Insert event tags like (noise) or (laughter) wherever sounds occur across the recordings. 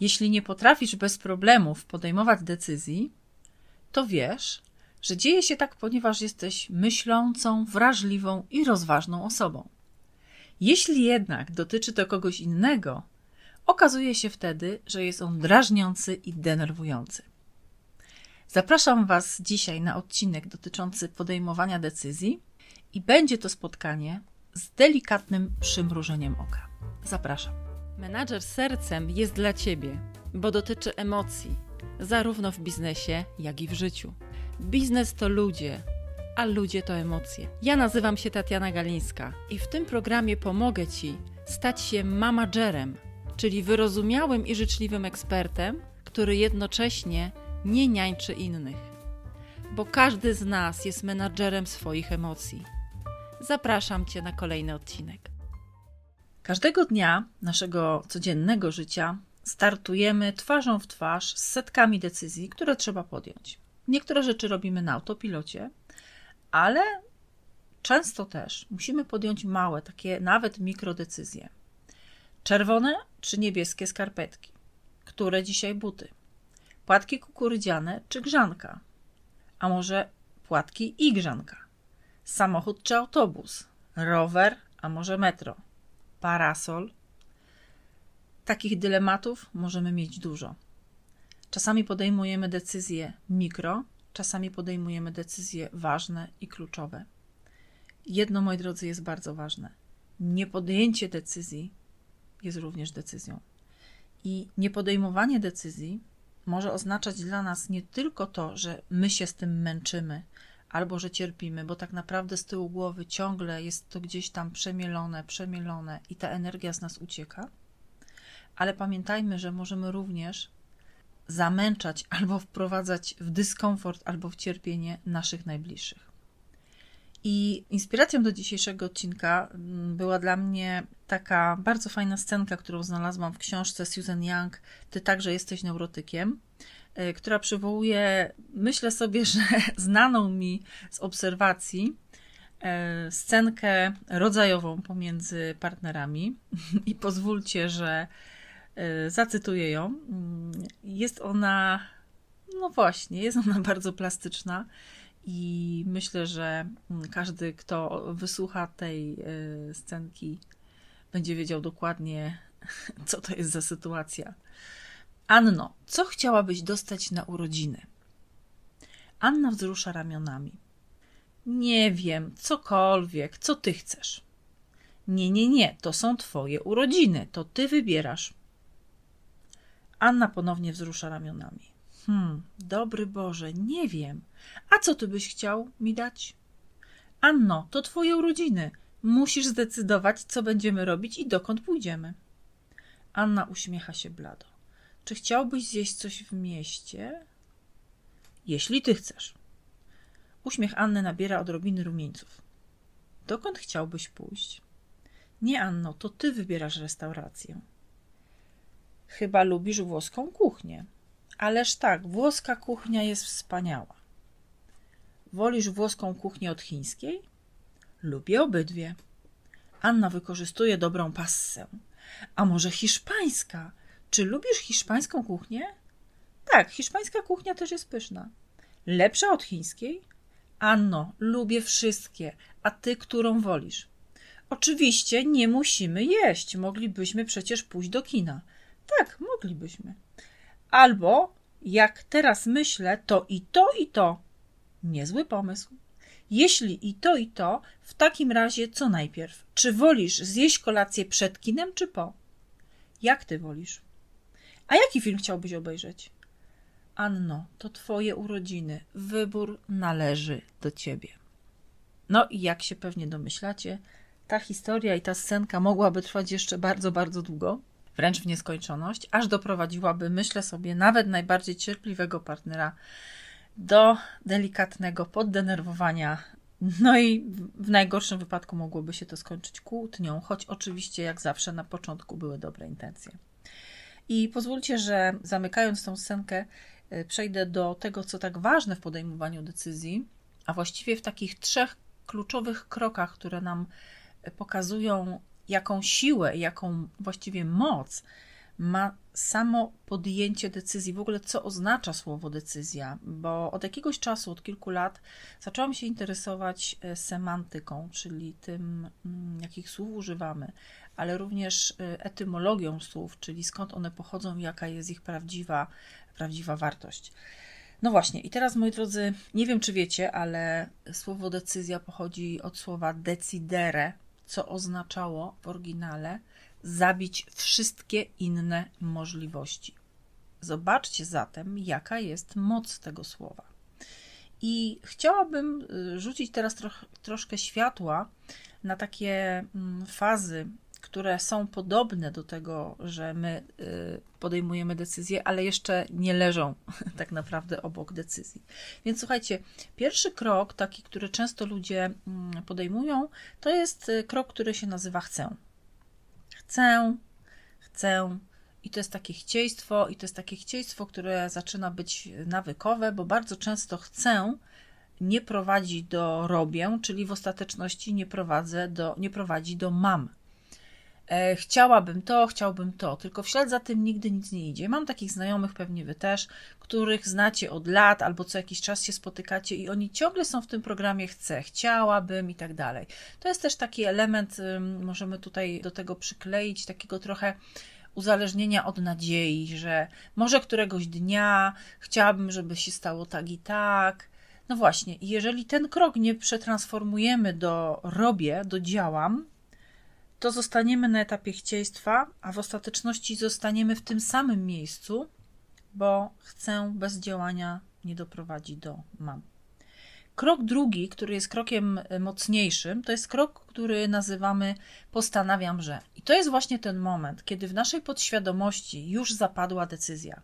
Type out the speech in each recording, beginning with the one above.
Jeśli nie potrafisz bez problemów podejmować decyzji, to wiesz, że dzieje się tak, ponieważ jesteś myślącą, wrażliwą i rozważną osobą. Jeśli jednak dotyczy to kogoś innego, okazuje się wtedy, że jest on drażniący i denerwujący. Zapraszam Was dzisiaj na odcinek dotyczący podejmowania decyzji i będzie to spotkanie z delikatnym przymrużeniem oka. Zapraszam. Menadżer sercem jest dla Ciebie, bo dotyczy emocji, zarówno w biznesie, jak i w życiu. Biznes to ludzie, a ludzie to emocje. Ja nazywam się Tatiana Galińska i w tym programie pomogę Ci stać się mamagerem, czyli wyrozumiałym i życzliwym ekspertem, który jednocześnie nie niańczy innych. Bo każdy z nas jest menadżerem swoich emocji. Zapraszam Cię na kolejny odcinek. Każdego dnia naszego codziennego życia startujemy twarzą w twarz z setkami decyzji, które trzeba podjąć. Niektóre rzeczy robimy na autopilocie, ale często też musimy podjąć małe, takie nawet mikrodecyzje. Czerwone czy niebieskie skarpetki? Które dzisiaj buty? Płatki kukurydziane czy grzanka? A może płatki i grzanka? Samochód czy autobus? Rower, a może metro? Parasol? Takich dylematów możemy mieć dużo. Czasami podejmujemy decyzje mikro, czasami podejmujemy decyzje ważne i kluczowe. Jedno, moi drodzy, jest bardzo ważne. Niepodjęcie decyzji jest również decyzją. I niepodejmowanie decyzji może oznaczać dla nas nie tylko to, że my się z tym męczymy, albo że cierpimy, bo tak naprawdę z tyłu głowy ciągle jest to gdzieś tam przemielone, przemielone i ta energia z nas ucieka. Ale pamiętajmy, że możemy również zamęczać albo wprowadzać w dyskomfort, albo w cierpienie naszych najbliższych. I inspiracją do dzisiejszego odcinka mm, była dla mnie taka bardzo fajna scenka, którą znalazłam w książce Susan Young Ty także jesteś neurotykiem, e, która przywołuje, myślę sobie, (laughs) że znaną mi z obserwacji e, scenkę rodzajową pomiędzy partnerami. (laughs) I pozwólcie, że e, zacytuję ją. Mm, jest ona, no właśnie, jest ona (laughs) bardzo plastyczna i myślę, że mm, każdy, kto wysłucha tej e, scenki, będzie wiedział dokładnie, (laughs) co to jest za sytuacja. Anno, co chciałabyś dostać na urodziny? Anna wzrusza ramionami. Nie wiem, cokolwiek, co ty chcesz. Nie, nie, nie, to są twoje urodziny, to ty wybierasz. Anna ponownie wzrusza ramionami. Hmm, dobry Boże, nie wiem. A co ty byś chciał mi dać? Anno, to twoje urodziny. Musisz zdecydować, co będziemy robić i dokąd pójdziemy. Anna uśmiecha się blado. Czy chciałbyś zjeść coś w mieście? Jeśli ty chcesz. Uśmiech Anny nabiera odrobiny rumieńców. Dokąd chciałbyś pójść? Nie, Anno, to ty wybierasz restaurację. Chyba lubisz włoską kuchnię. Ależ tak, włoska kuchnia jest wspaniała. Wolisz włoską kuchnię od chińskiej? Lubię obydwie. Anna wykorzystuje dobrą passę. A może hiszpańska? Czy lubisz hiszpańską kuchnię? Tak, hiszpańska kuchnia też jest pyszna. Lepsza od chińskiej? Anno, lubię wszystkie, a ty którą wolisz? Oczywiście nie musimy jeść, moglibyśmy przecież pójść do kina. Tak, moglibyśmy. Albo, jak teraz myślę, to i to, i to. Niezły pomysł. Jeśli i to, i to, w takim razie co najpierw? Czy wolisz zjeść kolację przed kinem, czy po? Jak ty wolisz? A jaki film chciałbyś obejrzeć? Anno, to twoje urodziny. Wybór należy do ciebie. No i jak się pewnie domyślacie, ta historia i ta scenka mogłaby trwać jeszcze bardzo, bardzo długo wręcz w nieskończoność, aż doprowadziłaby, myślę sobie, nawet najbardziej cierpliwego partnera do delikatnego poddenerwowania. No i w najgorszym wypadku mogłoby się to skończyć kłótnią, choć oczywiście, jak zawsze, na początku były dobre intencje. I pozwólcie, że zamykając tą scenkę, y, przejdę do tego, co tak ważne w podejmowaniu decyzji, a właściwie w takich trzech kluczowych krokach, które nam pokazują jaką siłę, jaką właściwie moc ma samo podjęcie decyzji, w ogóle co oznacza słowo decyzja, bo od jakiegoś czasu, od kilku lat, zaczęłam się interesować e, semantyką, czyli tym, mm, jakich słów używamy, ale również e, etymologią słów, czyli skąd one pochodzą i jaka jest ich prawdziwa, prawdziwa wartość. No właśnie, i teraz moi drodzy, nie wiem czy wiecie, ale słowo decyzja pochodzi od słowa decidere, co oznaczało w oryginale zabić wszystkie inne możliwości. Zobaczcie zatem, jaka jest moc tego słowa. I chciałabym y, rzucić teraz troch, troszkę światła na takie mm, fazy, które są podobne do tego, że my y, podejmujemy decyzje, ale jeszcze nie leżą (laughs) tak naprawdę obok decyzji. Więc słuchajcie, pierwszy krok, taki, który często ludzie mm, podejmują, to jest y, krok, który się nazywa chcę chcę, chcę. I to jest takie chcieństwo, i to jest takie chcieństwo, które zaczyna być nawykowe, bo bardzo często chcę nie prowadzi do robię, czyli w ostateczności nie, prowadzę do, nie prowadzi do mam. E, chciałabym to, chciałbym to, tylko w ślad za tym nigdy nic nie idzie. Mam takich znajomych, pewnie wy też, których znacie od lat albo co jakiś czas się spotykacie i oni ciągle są w tym programie chcę, chciałabym i tak dalej. To jest też taki element, możemy tutaj do tego przykleić, takiego trochę uzależnienia od nadziei, że może któregoś dnia chciałabym, żeby się stało tak i tak. No właśnie, jeżeli ten krok nie przetransformujemy do robię, do działam, to zostaniemy na etapie chcieństwa, a w ostateczności zostaniemy w tym samym miejscu, bo chcę bez działania nie doprowadzi do mam. Krok drugi, który jest krokiem mocniejszym, to jest krok, który nazywamy postanawiam, że. I to jest właśnie ten moment, kiedy w naszej podświadomości już zapadła decyzja.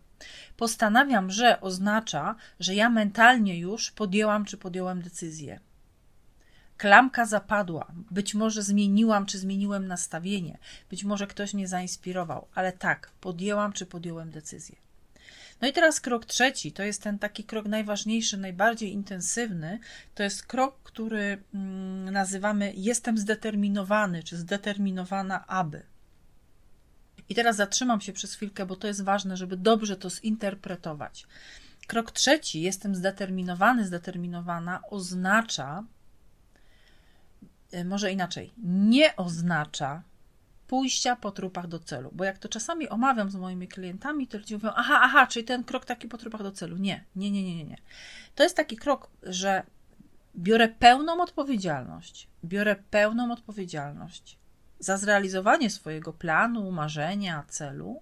Postanawiam, że oznacza, że ja mentalnie już podjęłam czy podjąłem decyzję. Klamka zapadła. Być może zmieniłam czy zmieniłem nastawienie. Być może ktoś mnie zainspirował, ale tak, podjęłam czy podjąłem decyzję. No i teraz krok trzeci, to jest ten taki krok najważniejszy, najbardziej intensywny. To jest krok, który mm, nazywamy jestem zdeterminowany, czy zdeterminowana, aby. I teraz zatrzymam się przez chwilkę, bo to jest ważne, żeby dobrze to zinterpretować. Krok trzeci, jestem zdeterminowany, zdeterminowana, oznacza, może inaczej, nie oznacza pójścia po trupach do celu. Bo jak to czasami omawiam z moimi klientami, to ludzie mówią, aha, aha, czyli ten krok taki po trupach do celu. Nie, nie, nie, nie, nie. To jest taki krok, że biorę pełną odpowiedzialność, biorę pełną odpowiedzialność za zrealizowanie swojego planu, marzenia, celu,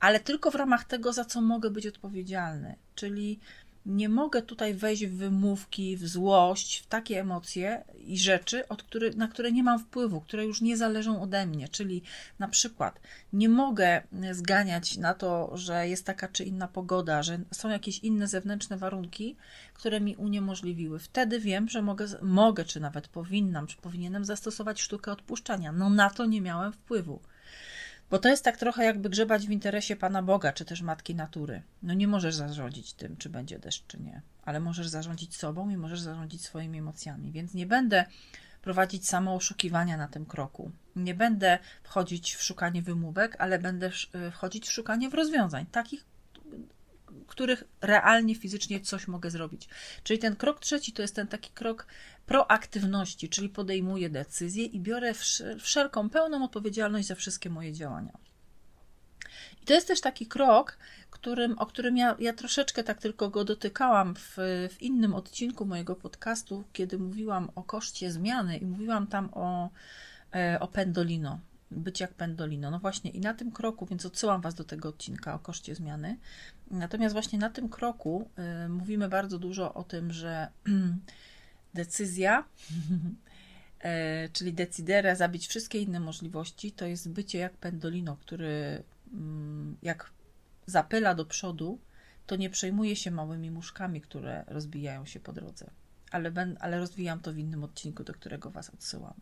ale tylko w ramach tego, za co mogę być odpowiedzialny. Czyli nie mogę tutaj wejść w wymówki, w złość, w takie emocje i rzeczy, od który, na które nie mam wpływu, które już nie zależą ode mnie. Czyli na przykład nie mogę zganiać na to, że jest taka czy inna pogoda, że są jakieś inne zewnętrzne warunki, które mi uniemożliwiły. Wtedy wiem, że mogę, mogę czy nawet powinnam, czy powinienem zastosować sztukę odpuszczania. No na to nie miałem wpływu. Bo to jest tak trochę jakby grzebać w interesie Pana Boga, czy też Matki Natury. No nie możesz zarządzić tym, czy będzie deszcz, czy nie, ale możesz zarządzić sobą i możesz zarządzić swoimi emocjami. Więc nie będę prowadzić samo oszukiwania na tym kroku. Nie będę wchodzić w szukanie wymówek, ale będę wchodzić w szukanie w rozwiązań, takich, których realnie, fizycznie coś mogę zrobić. Czyli ten krok trzeci to jest ten taki krok proaktywności, czyli podejmuję decyzję i biorę wszelką pełną odpowiedzialność za wszystkie moje działania. I to jest też taki krok, którym, o którym ja, ja troszeczkę tak tylko go dotykałam w, w innym odcinku mojego podcastu, kiedy mówiłam o koszcie zmiany i mówiłam tam o, e, o pendolino, być jak pendolino. No właśnie, i na tym kroku, więc odsyłam Was do tego odcinka o koszcie zmiany. Natomiast właśnie na tym kroku y, mówimy bardzo dużo o tym, że (clears throat) decyzja, e, (laughs) czyli decidere, zabić wszystkie inne możliwości, to jest bycie jak pendolino, który mm, jak zapyla do przodu, to nie przejmuje się małymi muszkami, które rozbijają się po drodze. Ale, ben, ale rozwijam to w innym odcinku, do którego Was odsyłam.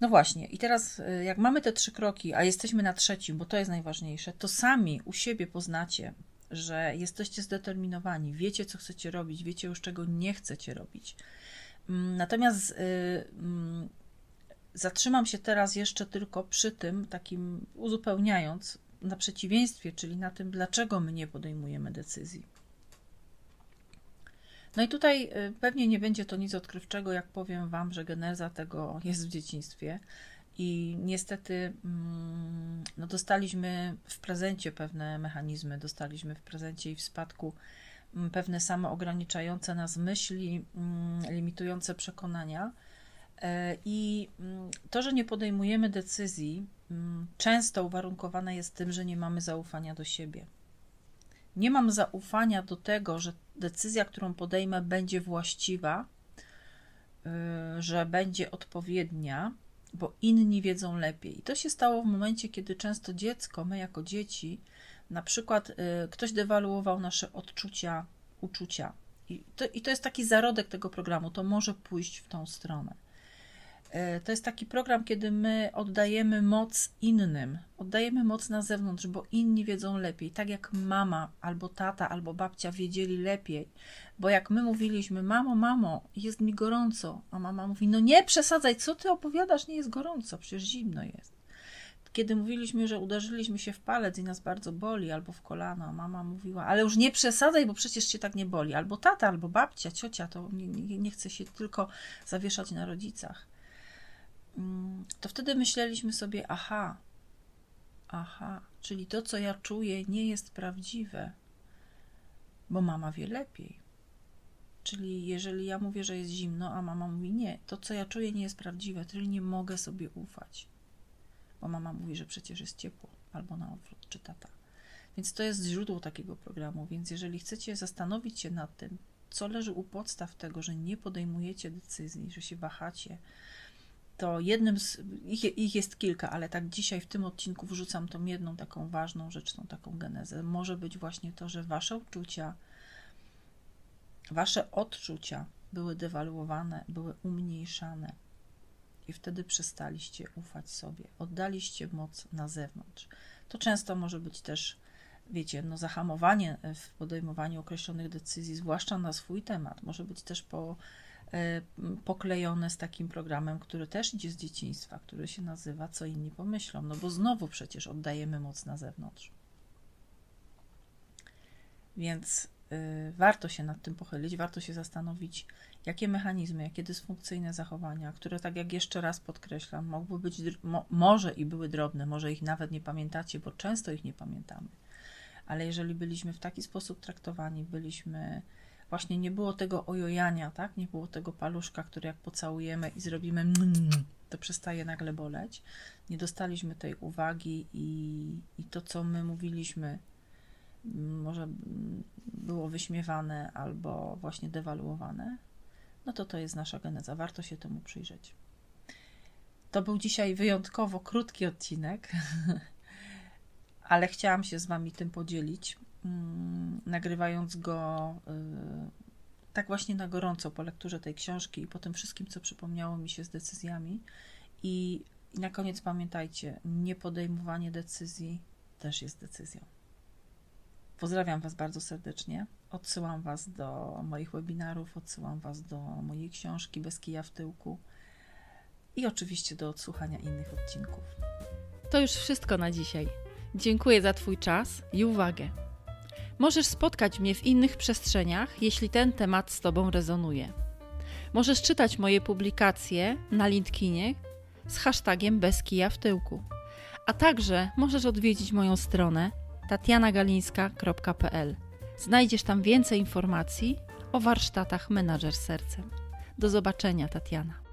No właśnie, i teraz y, jak mamy te trzy kroki, a jesteśmy na trzecim, bo to jest najważniejsze, to sami u siebie poznacie, że jesteście zdeterminowani, wiecie, co chcecie robić, wiecie już, czego nie chcecie robić. Mm, natomiast y, mm, zatrzymam się teraz jeszcze tylko przy tym, takim uzupełniając na przeciwieństwie, czyli na tym, dlaczego my nie podejmujemy decyzji. No i tutaj y, pewnie nie będzie to nic odkrywczego, jak powiem Wam, że geneza tego jest w dzieciństwie. I niestety mm, no dostaliśmy w prezencie pewne mechanizmy, dostaliśmy w prezencie i w spadku mm, pewne samoograniczające nas myśli, mm, limitujące przekonania. E, I to, że nie podejmujemy decyzji, często uwarunkowane jest tym, że nie mamy zaufania do siebie. Nie mam zaufania do tego, że decyzja, którą podejmę, będzie właściwa, y, że będzie odpowiednia, bo inni wiedzą lepiej. I to się stało w momencie, kiedy często dziecko, my jako dzieci, na przykład y, ktoś dewaluował nasze odczucia, uczucia. I to, I to jest taki zarodek tego programu, to może pójść w tą stronę. E, to jest taki program, kiedy my oddajemy moc innym, oddajemy moc na zewnątrz, bo inni wiedzą lepiej. Tak jak mama, albo tata, albo babcia wiedzieli lepiej. Bo jak my mówiliśmy, mamo, mamo, jest mi gorąco, a mama mówi, no nie przesadzaj, co ty opowiadasz, nie jest gorąco, przecież zimno jest. Kiedy mówiliśmy, że uderzyliśmy się w palec i nas bardzo boli, albo w kolano, a mama mówiła, ale już nie przesadzaj, bo przecież cię tak nie boli. Albo tata, albo babcia, ciocia, to nie, nie, nie chce się tylko zawieszać na rodzicach to wtedy myśleliśmy sobie, aha, aha, czyli to, co ja czuję, nie jest prawdziwe, bo mama wie lepiej. Czyli jeżeli ja mówię, że jest zimno, a mama mówi nie, to co ja czuję nie jest prawdziwe, czyli nie mogę sobie ufać. Bo mama mówi, że przecież jest ciepło, albo na odwrót, czy tata. Więc to jest źródło takiego programu. Więc jeżeli chcecie zastanowić się nad tym, co leży u podstaw tego, że nie podejmujecie decyzji, że się wahacie, to jednym z, ich, ich, jest kilka, ale tak dzisiaj w tym odcinku wrzucam tą jedną taką ważną rzecz, tą taką genezę. Może być właśnie to, że wasze uczucia, wasze odczucia były dewaluowane, były umniejszane i wtedy przestaliście ufać sobie, oddaliście moc na zewnątrz. To często może być też, wiecie, no zahamowanie w podejmowaniu określonych decyzji, zwłaszcza na swój temat. Może być też po poklejone z takim programem, który też idzie z dzieciństwa, który się nazywa Co inni pomyślą. No bo znowu przecież oddajemy moc na zewnątrz. Więc y, warto się nad tym pochylić, warto się zastanowić, jakie mechanizmy, jakie dysfunkcyjne zachowania, które, tak jak jeszcze raz podkreślam, mogły być, mo, może i były drobne, może ich nawet nie pamiętacie, bo często ich nie pamiętamy. Ale jeżeli byliśmy w taki sposób traktowani, byliśmy właśnie nie było tego ojojania, tak? Nie było tego paluszka, który jak pocałujemy i zrobimy to przestaje nagle boleć. Nie dostaliśmy tej uwagi i, i to, co my mówiliśmy, może było wyśmiewane albo właśnie dewaluowane, no to to jest nasza geneza. Warto się temu przyjrzeć. To był dzisiaj wyjątkowo krótki odcinek, (laughs) ale chciałam się z Wami tym podzielić. Mm, nagrywając go y, tak właśnie na gorąco po lekturze tej książki i po tym wszystkim, co przypomniało mi się z decyzjami. I, i na koniec pamiętajcie, niepodejmowanie decyzji też jest decyzją. Pozdrawiam Was bardzo serdecznie. Odsyłam Was do moich webinarów, odsyłam Was do mojej książki Bez kija w tyłku i oczywiście do odsłuchania innych odcinków. To już wszystko na dzisiaj. Dziękuję za Twój czas i uwagę. Możesz spotkać mnie w innych przestrzeniach, jeśli ten temat z Tobą rezonuje. Możesz czytać moje publikacje na LinkedInie z hashtagiem bez kija w tyłku. A także możesz odwiedzić moją stronę tatianagalińska.pl. Znajdziesz tam więcej informacji o warsztatach Menadżer Sercem. Do zobaczenia, Tatiana.